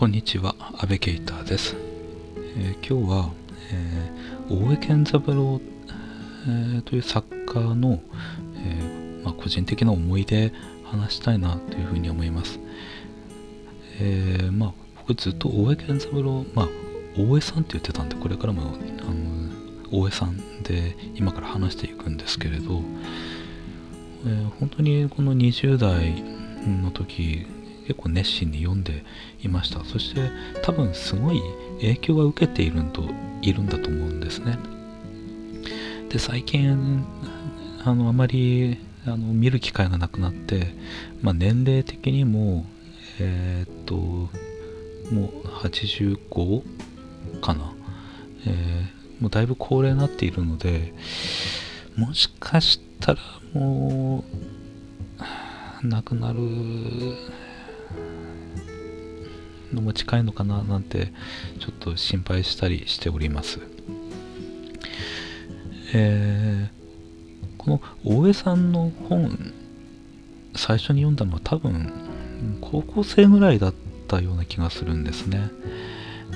こんにちは、安倍啓太です。えー今日は、えー大江健三郎、えーという作家の、えまあ、個人的な思い出話したいなというふうに思います。えまあ、僕ずっと大江健三郎、まあ、大江さんって言ってたんで、これからもあの大江さんで今から話していくんですけれど、え本当にこの20代の時結構熱心に読んでいました。そして多分すごい影響が受けているんといるんだと思うんですね。で最近あのあまりあの見る機会がなくなって、まあ、年齢的にもえーっともう85かな、えーもうだいぶ高齢になっているのでもしかしたらもう亡くなるのも近いのかななんてちょっと心配したりしております。えーこの大江さんの本最初に読んだのは多分高校生ぐらいだったような気がするんですね。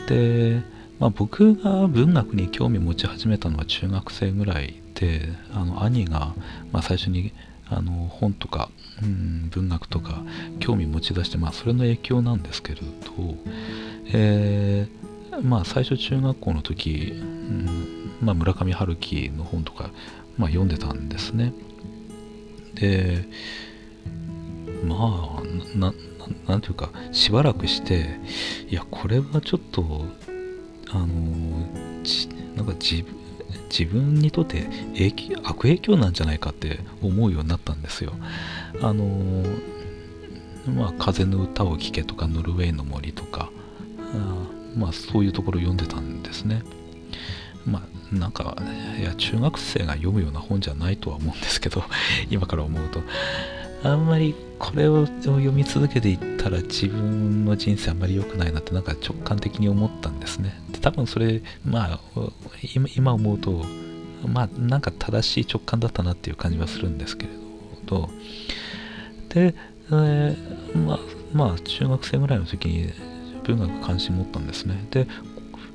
で、まあ、僕が文学に興味持ち始めたのは中学生ぐらいであの兄が、まあ、最初にあの本とか、うん、文学とか興味持ち出して、まあ、それの影響なんですけれど、えーまあ、最初中学校の時、うんまあ、村上春樹の本とか、まあ、読んでたんですね。でまあななんていうかしばらくしていやこれはちょっとあのなんか自分自分にとって影響悪影響なんじゃないかって思うようになったんですよ。あのまあ「風の歌を聴け」とか「ノルウェーの森」とかあまあそういうところ読んでたんですね。まあなんかいや中学生が読むような本じゃないとは思うんですけど 今から思うとあんまりこれを読み続けていったら自分の人生あんまり良くないなってなんか直感的に思ったんですね。多分それまあ今思うとまあなんか正しい直感だったなっていう感じはするんですけれどで、えーまあまあ中学生ぐらいの時に文学関心持ったんですね。で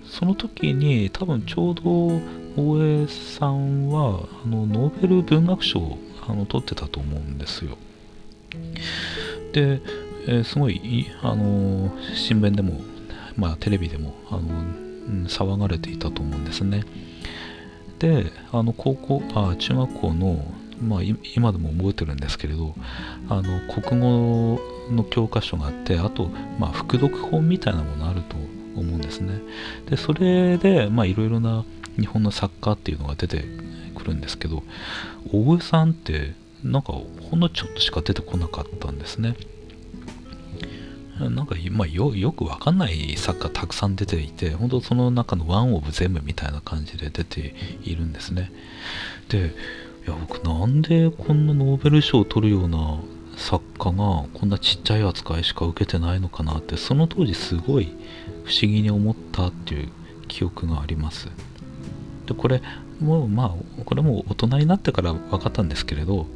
その時に多分ちょうど大江さんはあのノーベル文学賞をあの取ってたと思うんですよ。で、えーすごいあの新聞でも、まあ、テレビでもあの、うん騒がれていたと思うんですね。であの高校あ中学校の、まあ、今でも覚えてるんですけれどあの国語の教科書があってあと、まあ、副読本みたいなものあると思うんですね。でそれでまあいろいろな日本の作家っていうのが出てくるんですけど大江さんってなんかほんのちょっとしか出てこなかったんですね。なんか、まあ、よくわかんない作家たくさん出ていて本当その中のワンオブ全部みたいな感じで出ているんですね。でいや僕なんでこんなノーベル賞を取るような作家がこんなちっちゃい扱いしか受けてないのかなってその当時すごい不思議に思ったっていう記憶があります。でこれもうまあこれも大人になってから分かったんですけれど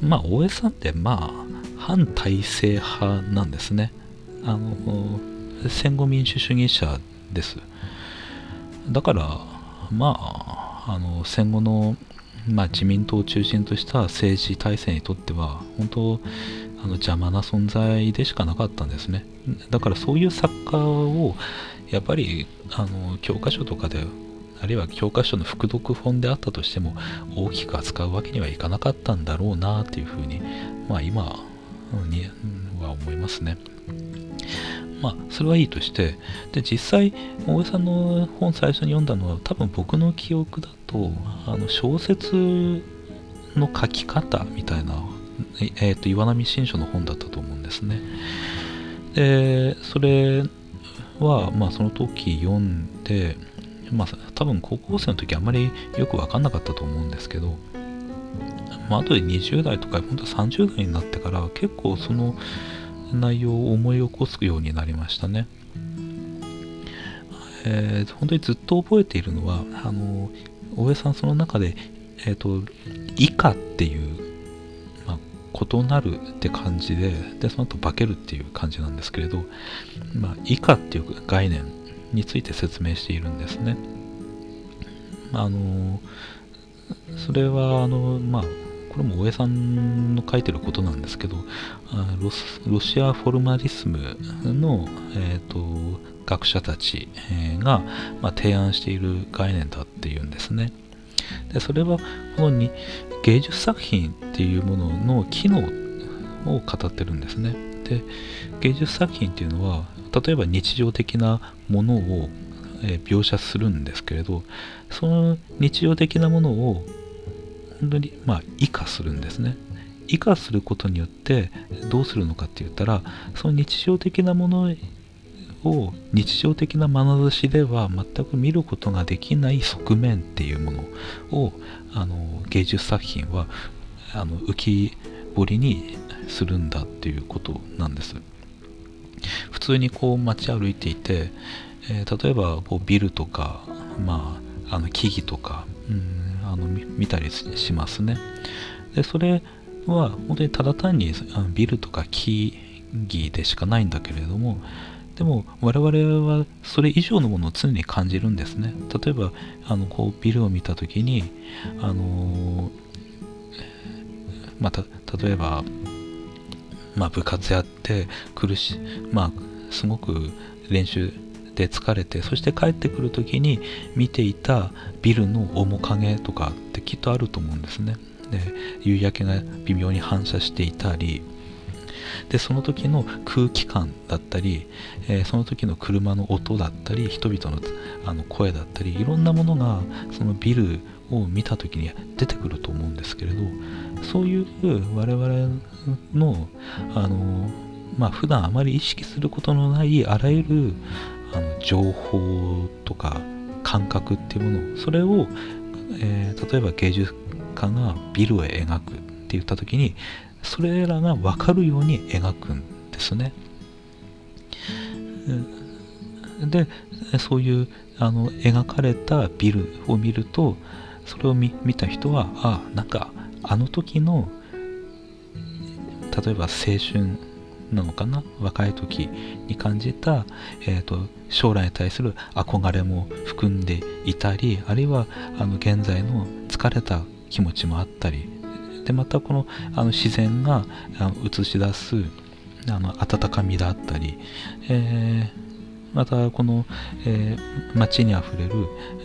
まあ大江さんってまあ反体制派なんですねあの戦後民主主義者ですだからまああの戦後の、まあ、自民党を中心とした政治体制にとっては本当あの邪魔な存在でしかなかったんですねだからそういう作家をやっぱりあの教科書とかであるいは教科書の副読本であったとしても大きく扱うわけにはいかなかったんだろうなっていうふうにまあ今には思いますね。まあそれはいいとしてで実際大江さんの本最初に読んだのは多分僕の記憶だとあの小説の書き方みたいな、ええーと岩波新書の本だったと思うんですね。でそれはまあその時読んでまあ多分高校生の時あんまりよく分かんなかったと思うんですけどまあ後で20代とか本当は30代になってから結構その内容を思い起こすようになりましたね。えー本当にずっと覚えているのはあの大江さんその中で、えーと「以下」っていう、まあ、異なるって感じででその後化けるっていう感じなんですけれど、まあ、以下っていう概念について説明しているんですね。あのそれはあのまあこれも大江さんの書いてることなんですけどロロシアフォルマリスムの、えーと、学者たちが、まあ、提案している概念だっていうんですね。でそれはこのに芸術作品っていうものの機能を語ってるんですね。で芸術作品っていうのは例えば日常的なものを、え描写するんですけれどその日常的なものを本当にまあ異化するんですね。異化することによってどうするのかって言ったらその日常的なものを日常的な眼差しでは全く見ることができない側面っていうものをあの芸術作品はあの浮き彫りにするんだっていうことなんです普通にこう街歩いていて、えー、例えばこうビルとか、まあ、あの木々とか、うんあの見たりしますね。でそれは本当にただ単にビルとか木々でしかないんだけれどもでも我々はそれ以上のものを常に感じるんですね。例えばあのこうビルを見た時にあのまあ、例えば、まあ、部活やって苦しまあすごく練習で疲れてそして帰ってくる時に見ていたビルの面影とかってきっとあると思うんですね。で夕焼けが微妙に反射していたりでその時の空気感だったり、えー、その時の車の音だったり人々のあの声だったりいろんなものがそのビルを見た時に出てくると思うんですけれどそういう我々のあのまあ普段あまり意識することのないあらゆるあの情報とか感覚っていうものそれを、えー、例えば芸術家がビルを描くって言った時にそれらが分かるように描くんですね。でそういうあの描かれたビルを見るとそれを見た人はあなんかあの時の例えば青春なのかな？若い時に感じた、えーと、将来に対する憧れも含んでいたりあるいはあの現在の疲れた気持ちもあったりでまたこのあの自然が映し出すあの温かみだったり、えー、またこの、えー、街にあふれる、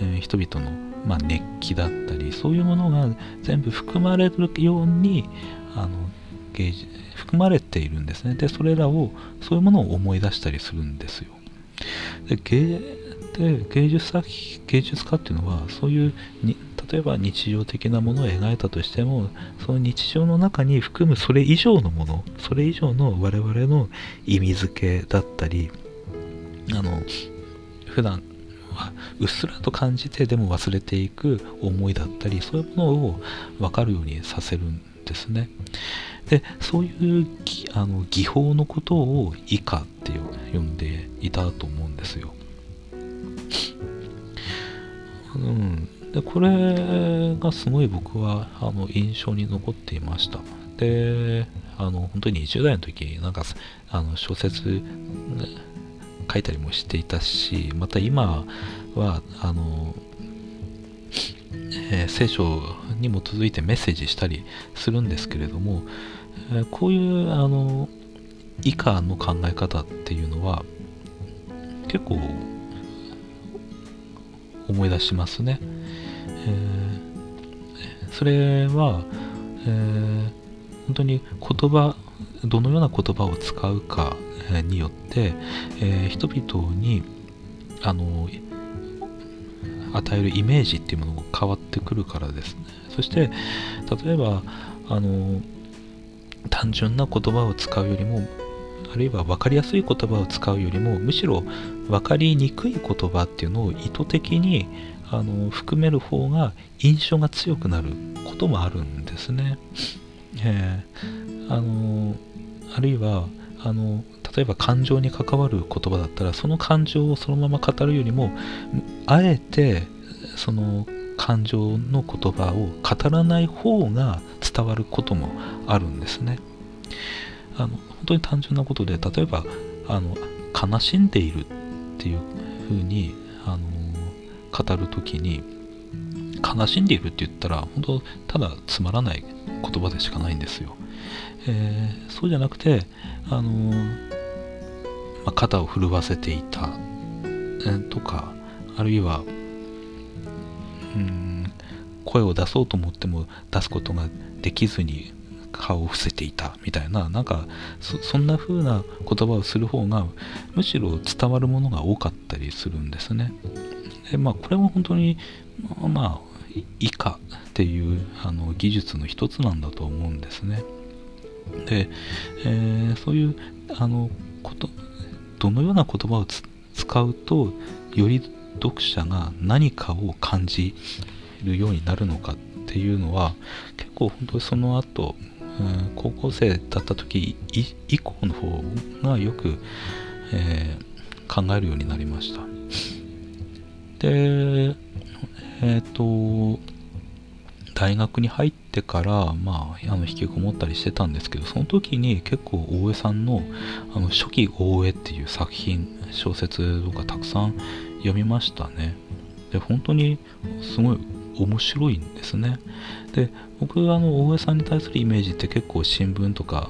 えー、人々の、まあ、熱気だったりそういうものが全部含まれるようにあの芸術含まれているんですねでそれらをそういうものを思い出したりするんですよで芸で芸術作芸術家っていうのはそういうに例えば日常的なものを描いたとしてもその日常の中に含むそれ以上のものそれ以上の我々の意味付けだったりあの普段はうっすらと感じてでも忘れていく思いだったりそういうものを分かるようにさせるんですね。でそういうあの技法のことを以下って呼んでいたと思うんですよ。うん、でこれがすごい僕はあの印象に残っていました。であの本当に20代の時なんかあの小説書いたりもしていたしまた今はあのえー、聖書に基づいてメッセージしたりするんですけれども、え、こういうあの以下の考え方っていうのは結構思い出しますね。えー、それは、えー、本当に言葉どのような言葉を使うかによって、えー、人々にあの与えるイメージっていうものが変わってくるからですねそして例えばあの単純な言葉を使うよりもあるいは分かりやすい言葉を使うよりもむしろ分かりにくい言葉っていうのを意図的にあの含める方が印象が強くなることもあるんですね。えー、あのあるいはあの例えば感情に関わる言葉だったらその感情をそのまま語るよりもあえてその感情の言葉を語らない方が伝わることもあるんですね。あの本当に単純なことで例えばあの悲しんでいるっていうふうにあの語る時に悲しんでいるって言ったら本当ただつまらない言葉でしかないんですよ。えー、そうじゃなくてあの、まあ、肩を震わせていた、えー、とかあるいはうん声を出そうと思っても出すことができずに顔を伏せていたみたいななんかそんな風な言葉をする方がむしろ伝わるものが多かったりするんですね。でまあこれも本当にまあ以下っていうあの技術の一つなんだと思うんですね。で、えー、そういうあのことどのような言葉を使うとより読者が何かを感じるようになるのかっていうのは結構本当にその後、うん、高校生だった時以降の方がよく、えー、考えるようになりました。でえっ、ー、と大学に入ってから、まあ、あの引きこもったりしてたんですけどその時に結構大江さんのあの初期大江っていう作品小説とかたくさん読みましたね。で本当にすごい面白いんですね。で僕あの大江さんに対するイメージって結構新聞とか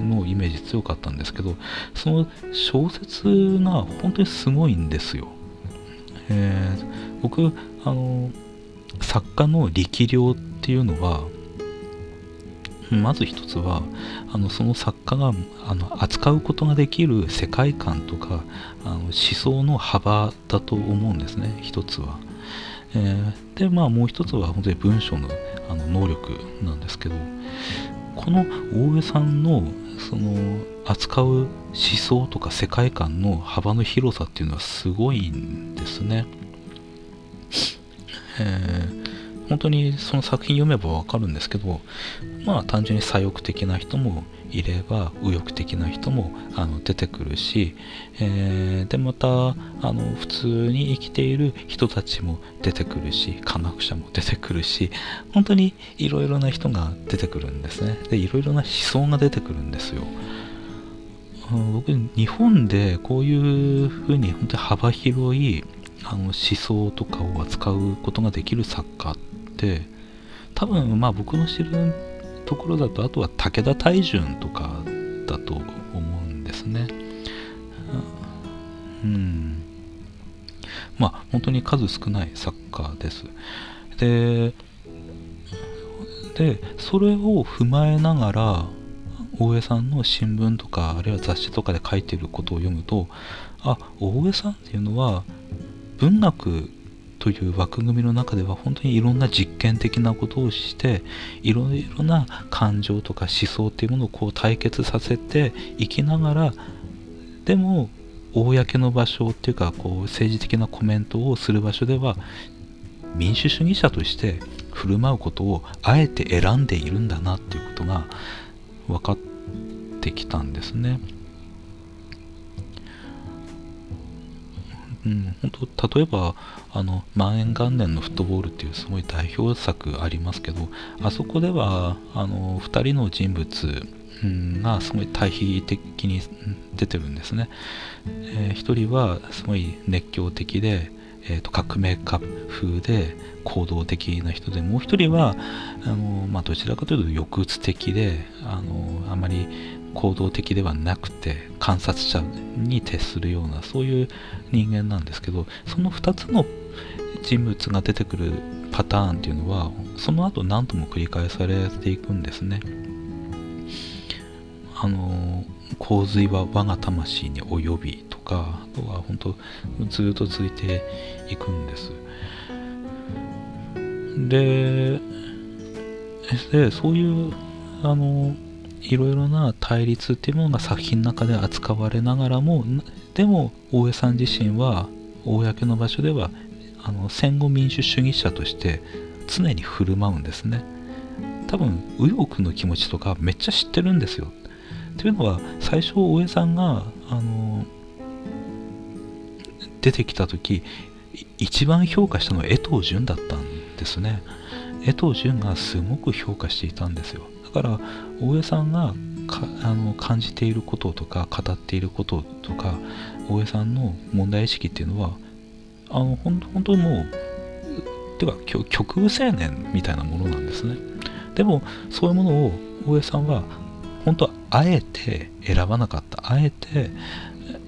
のイメージ強かったんですけどその小説が本当にすごいんですよ、えー、僕あの作家の力量っていうのはまず一つはあのその作家があの扱うことができる世界観とかあの思想の幅だと思うんですね一つは。えー、でまあもう一つは本当に文章のあの能力なんですけどこの大江さんのその扱う思想とか世界観の幅の広さっていうのはすごいんですね。えー、本当にその作品読めばわかるんですけどまあ単純に左翼的な人もいれば右翼的な人もあの出てくるし、えー、でまたあの普通に生きている人たちも出てくるし科学者も出てくるし本当にいろいろな人が出てくるんですね。でいろいろな思想が出てくるんですよ。僕日本でこういうふうに本当に幅広いあの思想とかを扱うことができる作家って多分まあ僕の知るところだとあとは武田大順とかだと思うんですね。うん。まあ本当に数少ない作家です。ででそれを踏まえながら大江さんの新聞とかあるいは雑誌とかで書いてることを読むとあ大江さんっていうのは文学という枠組みの中では本当にいろんな実験的なことをしていろいろな感情とか思想っていうものをこう対決させていきながらでも公の場所っていうかこう政治的なコメントをする場所では民主主義者として振る舞うことをあえて選んでいるんだなっていうことが分かってきたんですね。うん、本当例えばあの万円元年のフットボールっていうすごい代表作ありますけどあそこではあの2人の人物がすごい対比的に出てるんですね、えー、1人はすごい熱狂的で、えー、と革命家風で行動的な人でもう1人はあの、まあ、どちらかというと抑うつ的であのあまり行動的ではなくて観察者に徹するようなそういう人間なんですけどその2つの人物が出てくるパターンっていうのはその後何度も繰り返されていくんですね。あの洪水は我が魂に及びとかあとは本当ずっと続いていくんです。ででそういうあのいろいろな対立っていうものが作品の中で扱われながらもでも大江さん自身は公の場所ではあの戦後民主主義者として常に振る舞うんですね。多分右翼の気持ちとかめっちゃ知ってるんですよ。というのは最初大江さんがあの出てきた時一番評価したのは江藤淳だったんですね。江藤淳がすごく評価していたんですよ。から大江さんがあの感じていることとか語っていることとか大江さんの問題意識っていうのはあの本当にもうてか極右青年みたいなものなんですね。でもそういうものを大江さんは本当はあえて選ばなかった。あえて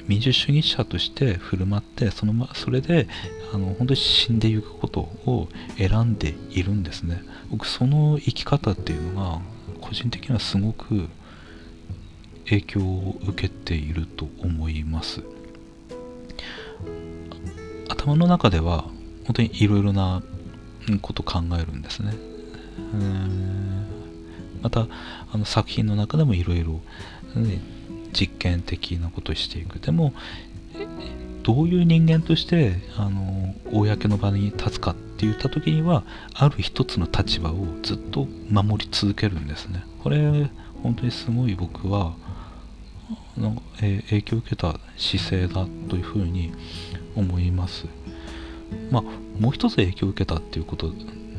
民主主義者として振る舞ってその、ま、それであの本当に死んでいくことを選んでいるんですね。僕その生き方っていうのが個人的にはすごく影響を受けていると思います。頭の中では本当にいろいろなこと考えるんですね。またあの作品の中でもいろいろ実験的なことをしていく。でもどういう人間としてあの公の場に立つかっって言った時にはある一つの立場をずっと守り続けるんですね。これ本当にすごい僕はなんか、えー、影響を受けた姿勢だというふうに思います。まあもう一つ影響を受けたっていうこと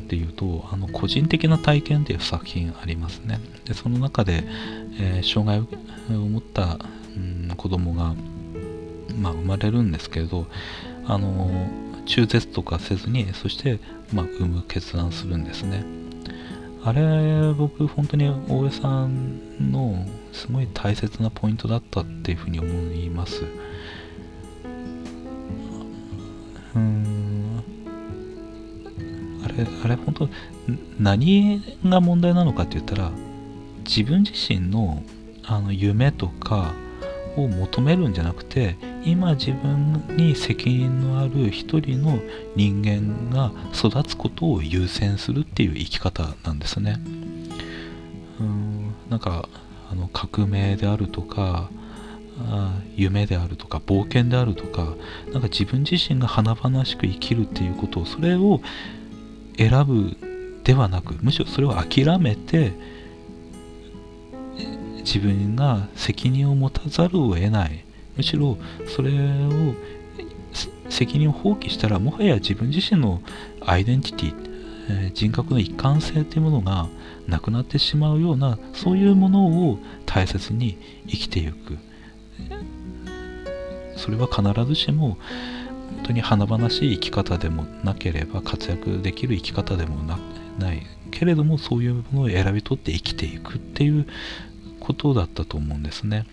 でいうとあの個人的な体験っていう作品ありますね。でその中で、えー、障害を持った、うん、子供がまあ、生まれるんですけれどあの中絶とかせずにそして、まあ、産む決断するんですね。あれ僕本当に大江さんのすごい大切なポイントだったっていうふうに思います。うん。あれあれ本当何が問題なのかって言ったら自分自身のあの夢とかを求めるんじゃなくて今自分に責任のある一人の人間が育つことを優先するっていう生き方なんですね。うんなんかあの革命であるとかあ夢であるとか冒険であるとかなんか自分自身が華々しく生きるっていうことをそれを選ぶではなくむしろそれを諦めて自分が責任を持たざるを得ない。むしろそれを責任を放棄したらもはや自分自身のアイデンティティ、え人格の一貫性というものがなくなってしまうようなそういうものを大切に生きていくそれは必ずしも本当に華々しい生き方でもなければ活躍できる生き方でもないけれどもそういうものを選び取って生きていくっていうことだったと思うんですね。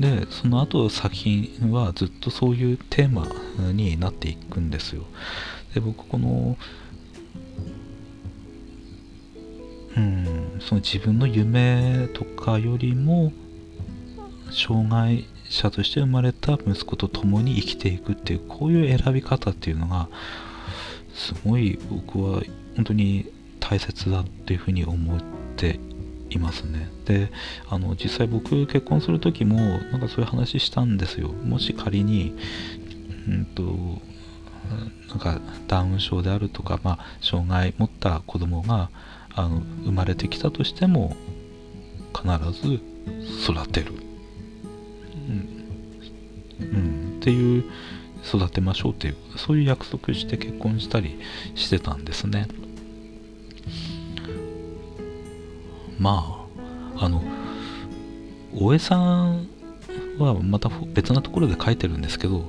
でその後作品はずっとそういうテーマになっていくんですよ。で僕このうんその自分の夢とかよりも障害者として生まれた息子と共に生きていくっていうこういう選び方っていうのがすごい僕は本当に大切だっていうふうに思っていますね。であの実際僕結婚する時もなんかそういう話したんですよ。もし仮にうんとなんかダウン症であるとか、まあ、障害持った子供があの生まれてきたとしても必ず育てる、うん、うん、っていう育てましょうっていうそういう約束して結婚したりしてたんですね。まああの大江さんはまた別なところで書いてるんですけど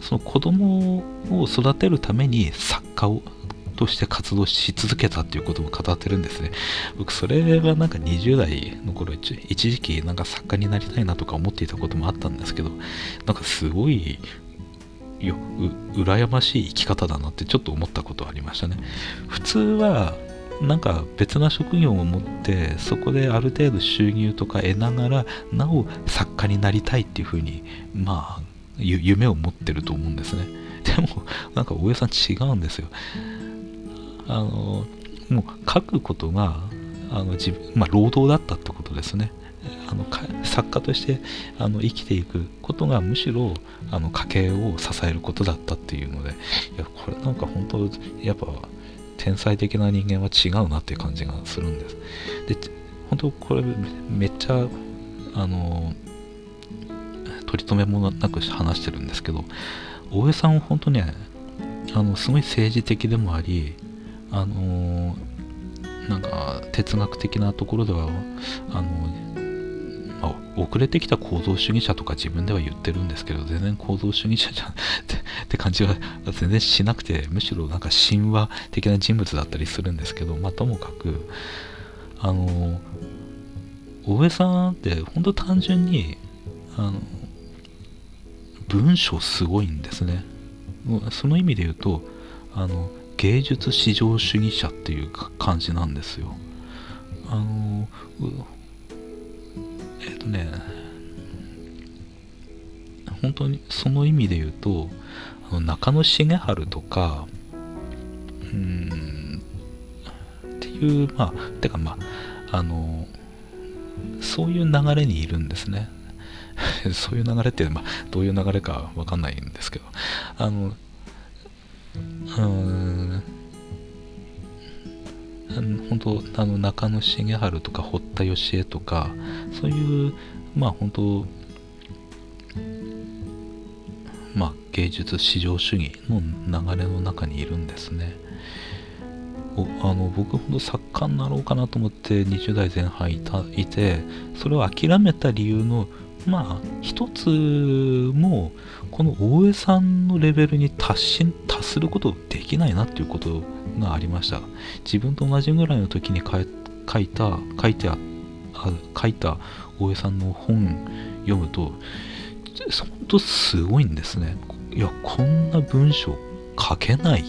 その子供を育てるために作家をとして活動し続けたっていうことも語ってるんですね。僕それはなんか20代の頃一時期なんか作家になりたいなとか思っていたこともあったんですけどなんかすごいよ羨ましい生き方だなってちょっと思ったことありましたね。普通はなんか別な職業を持ってそこである程度収入とか得ながらなお作家になりたいっていうふうにまあ夢を持ってると思うんですね。でもなんか大江さん違うんですよ。あのもう書くことがあの自分、まあ、労働だったってことですね。あの作家としてあの生きていくことがむしろあの家計を支えることだったっていうのでいやこれなんか本当やっぱ天才的な人間は違うなっていう感じがするんです。で本当これめっちゃあの取り留めもなく話してるんですけど大江さんは本当ねあのすごい政治的でもありあのなんか哲学的なところではあのまあ、遅れてきた構造主義者とか自分では言ってるんですけど全然構造主義者じゃ ってって感じは全然しなくてむしろなんか神話的な人物だったりするんですけどまあともかくあの大江さんって本当単純にあの文章すごいんですね。その意味で言うとあの芸術至上主義者っていう感じなんですよ。あのえっ、とね本当にその意味で言うとあの中野茂春とかうんっていうまあてかまああのそういう流れにいるんですね。そういう流れって、まあ、どういう流れかわかんないんですけど。あのうん本当あの中野茂春とか堀田芳恵とかそういうまあ本当まあ芸術至上主義の流れの中にいるんですね。あの僕ほど作家になろうかなと思って20代前半いたいてそれを諦めた理由のまあ一つもこの大江さんのレベルに達し達することできないなっていうことがありました。自分と同じぐらいの時に書いた書いてあ書いた大江さんの本読むと本当すごいんですね。いやこんな文章書けないっ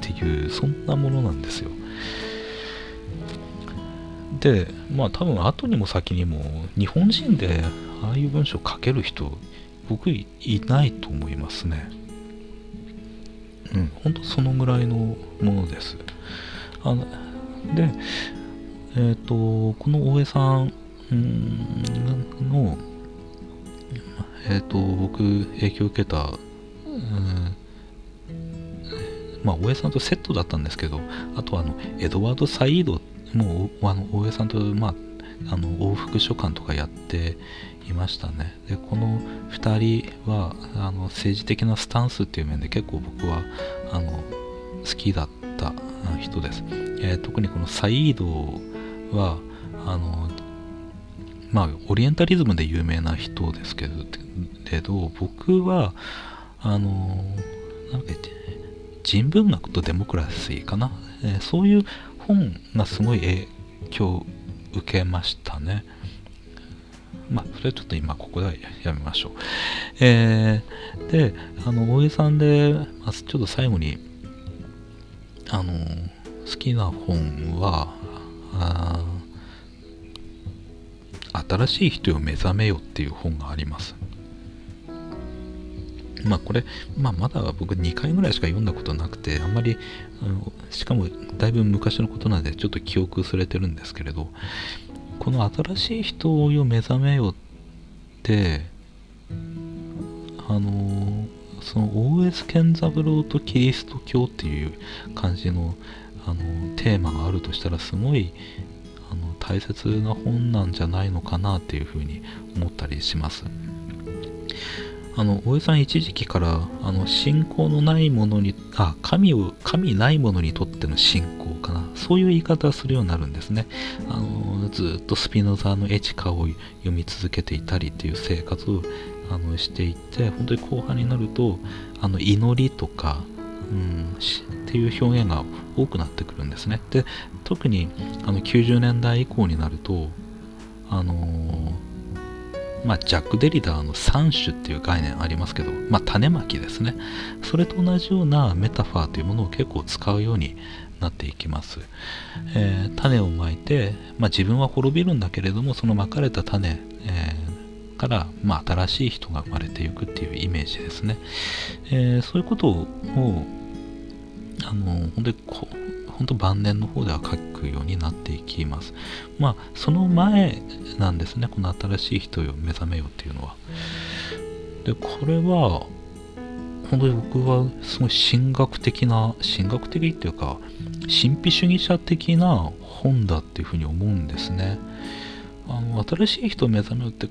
ていうそんなものなんですよ。でまあ多分後にも先にも日本人でああいう文章書ける人僕いないと思いますね。うん。本当そのぐらいのものです。あのでえっ、ー、とこの大江さんのえっ、ー、と僕影響を受けた、うんまあ、大江さんとセットだったんですけど、あとあの、エドワード・サイードもうあの大江さんと、まあ、あの往復書簡とかやっていましたね。でこの2人はあの政治的なスタンスっていう面で結構僕はあの好きだった人です、えー、特にこのサイードはあのまあオリエンタリズムで有名な人ですけれど僕はあのなんか人文学とデモクラシーかな、えー、そういう本がすごい影響を受けましたね。まあ、それはちょっと今ここではやめましょう。えー、で、あの、大江さんで、ま、ちょっと最後に、あの、好きな本は、新しい人を目覚めよっていう本があります。まあこれ、まあ、まだ僕2回ぐらいしか読んだことなくて、あんまり、あのしかもだいぶ昔のことなんでちょっと記憶薄れてるんですけれど、この新しい人を目覚めよって、あのその OS 健三郎とキリスト教っていう感じのあのテーマがあるとしたらすごいあの大切な本なんじゃないのかなっていうふうに思ったりします。あの大江さん一時期からあの信仰のないものにあ神を神ないものにとっての信仰かな。そういう言い方をするようになるんですね。あのずっとスピノザのエチカを読み続けていたりっていう生活をあのしていて本当に後半になるとあの祈りとか、うん、っていう表現が多くなってくるんですね。で特にあの90年代以降になるとあのーまあ、ジャック・デリダーの3種っていう概念ありますけど、まあ、種まきですね。それと同じようなメタファーというものを結構使うようになっていきます。えー、種をまいて、まあ、自分は滅びるんだけれども、そのまかれた種、えー、から、ま、新しい人が生まれていくっていうイメージですね。えー、そういうことを、あの、本当にこ本当晩年の方では書くようになっていきます。まあ、その前なんですね、この新しい人を目覚めようっていうのは。で、これは、本当に僕はすごい神学的な、神学的っていうか、神秘主義者的な本だっていうふうに思うんですね。あの新しい人を目覚めよって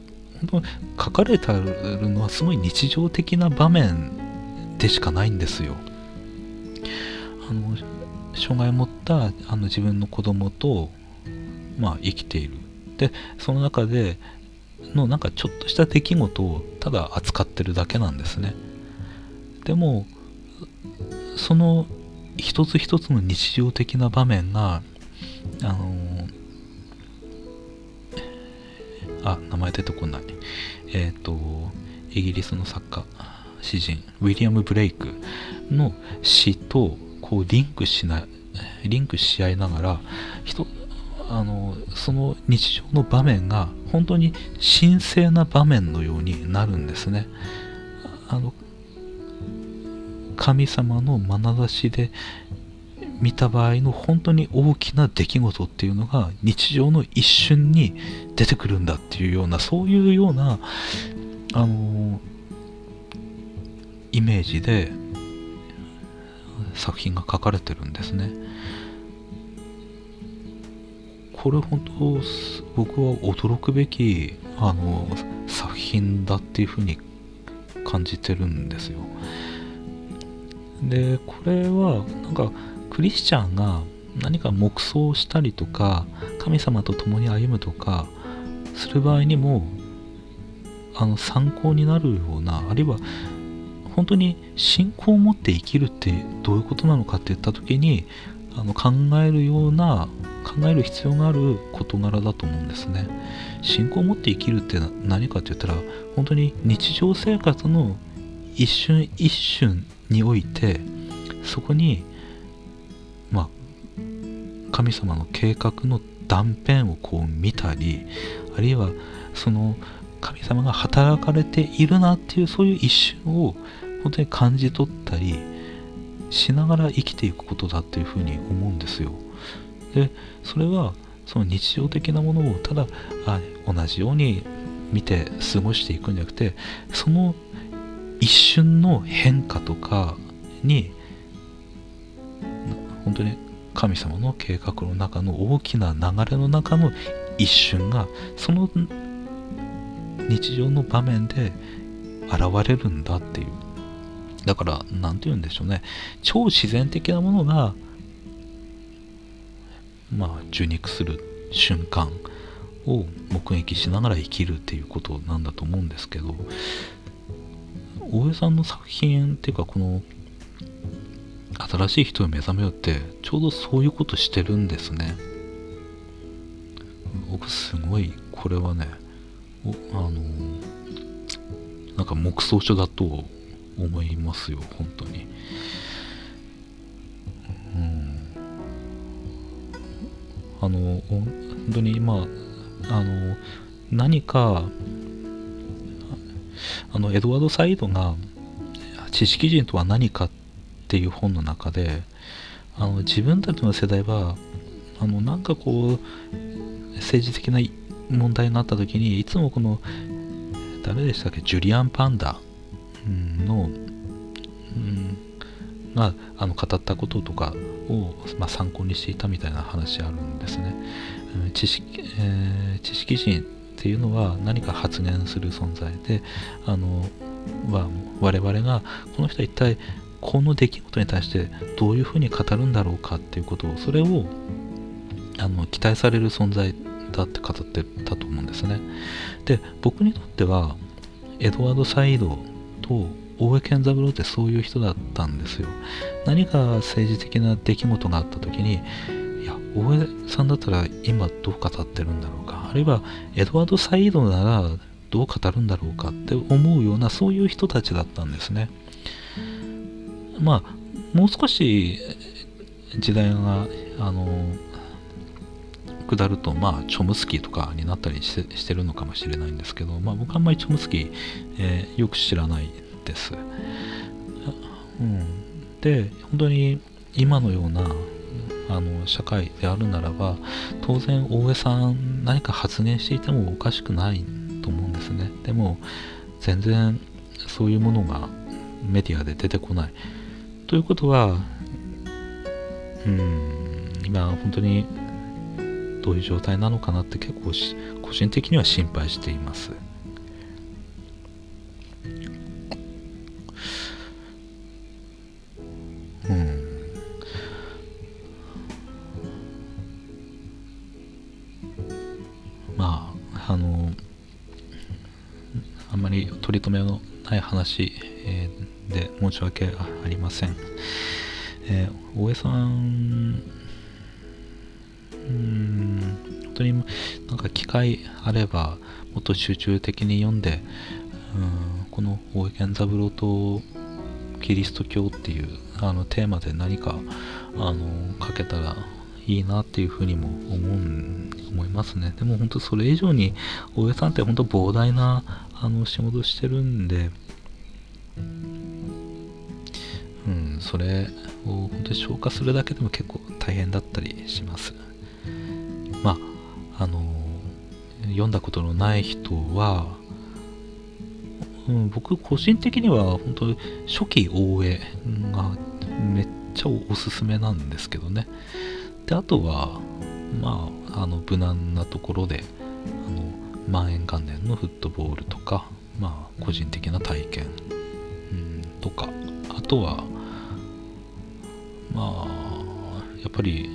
本当書かれてるのはすごい日常的な場面でしかないんですよ。あの障害を持ったあの自分の子供と、まあ、生きている。でその中でのなんかちょっとした出来事をただ扱ってるだけなんですね。でもその一つ一つの日常的な場面があのあ名前出てこないえっ、ー、とイギリスの作家詩人ウィリアム・ブレイクの詩とこうリンクしないリンクし合いながら人あのその日常の場面が本当に神聖な場面のようになるんですね。あの神様の眼差しで見た場合の本当に大きな出来事っていうのが日常の一瞬に出てくるんだっていうようなそういうようなあのイメージで作品が書かれてるんですね。これ本当僕は驚くべきあの作品だっていうふうに感じてるんですよ。でこれはなんかクリスチャンが何か黙想したりとか神様と共に歩むとかする場合にもあの参考になるようなあるいは本当に信仰を持って生きるってどういうことなのかって言った時にあの考えるような考える必要がある事柄だと思うんですね。信仰を持って生きるって何かって言ったら本当に日常生活の一瞬一瞬においてそこにまあ神様の計画の断片をこう見たりあるいはその神様が働かれているなっていうそういう一瞬を本当に感じ取ったりしながら生きていくことだっていうふうに思うんですよ。でそれはその日常的なものをただあ同じように見て過ごしていくんじゃなくてその一瞬の変化とかに本当に神様の計画の中の大きな流れの中の一瞬がその日常の場面で現れるんだっていう。だから何て言うんでしょうね。超自然的なものがまあ受肉する瞬間を目撃しながら生きるっていうことなんだと思うんですけど大江さんの作品っていうかこの新しい人を目覚めようってちょうどそういうことしてるんですね。僕すごいこれはねあのなんか木葬書だと思いますよ本当に。うん。あの本当にまああの何かあのエドワード・サイドが知識人とは何かっていう本の中であの自分たちの世代はあのなんかこう政治的な問題があった時にいつもこの誰でしたっけ？ジュリアン・パンダの、うん、があの語ったこととかを、まあ、参考にしていたみたいな話あるんですね。知識,、えー、知識人っていうのは何か発言する存在であの、ま、我々がこの人は一体この出来事に対してどういうふうに語るんだろうかっていうことをそれをあの期待される存在だって語ってたと思うんですね。で僕にとってはエドワード・サイドと大江健三郎ってそういう人だったんですよ。何か政治的な出来事があった時にいや大江さんだったら今どう語ってるんだろうか。あるいはエドワード・サイドならどう語るんだろうかって思うようなそういう人たちだったんですね。まあもう少し時代があの下るとまあチョムスキーとかになったりしてしてるのかもしれないんですけど、まあ、僕あんまりチョムスキー、えー、よく知らないです、うん、で本当に今のようなあの社会であるならば当然大江さん何か発言していてもおかしくないと思うんですね。でも全然そういうものがメディアで出てこない。ということは、うん、今本当にどういう状態なのかなって結構し個人的には心配しています。うん。まああのあんまり取り留めのない話、えー、で申し訳ありません、えー、大江さん当になんか機会あればもっと集中的に読んでうんこの大江健三郎とキリスト教っていうあのテーマで何かあの書けたらいいなっていうふうにも思う思いますね。でも本当それ以上に大江さんって本当膨大なあの仕事してるんでうんそれを本当に消化するだけでも結構大変だったりします。まああの読んだことのない人は、うん、僕個人的には本当初期大江がめっちゃおすすめなんですけどね。であとはまああの無難なところであの万円元年のフットボールとかまあ個人的な体験、うん、とか。あとはまあやっぱり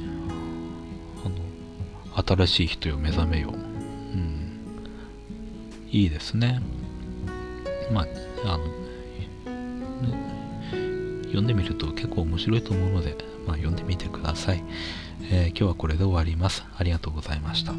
新しい人よ目覚めよ、う。ん、いいですね。まああの読んでみると結構面白いと思うので、まあ、読んでみてください、えー、今日はこれで終わります。ありがとうございました。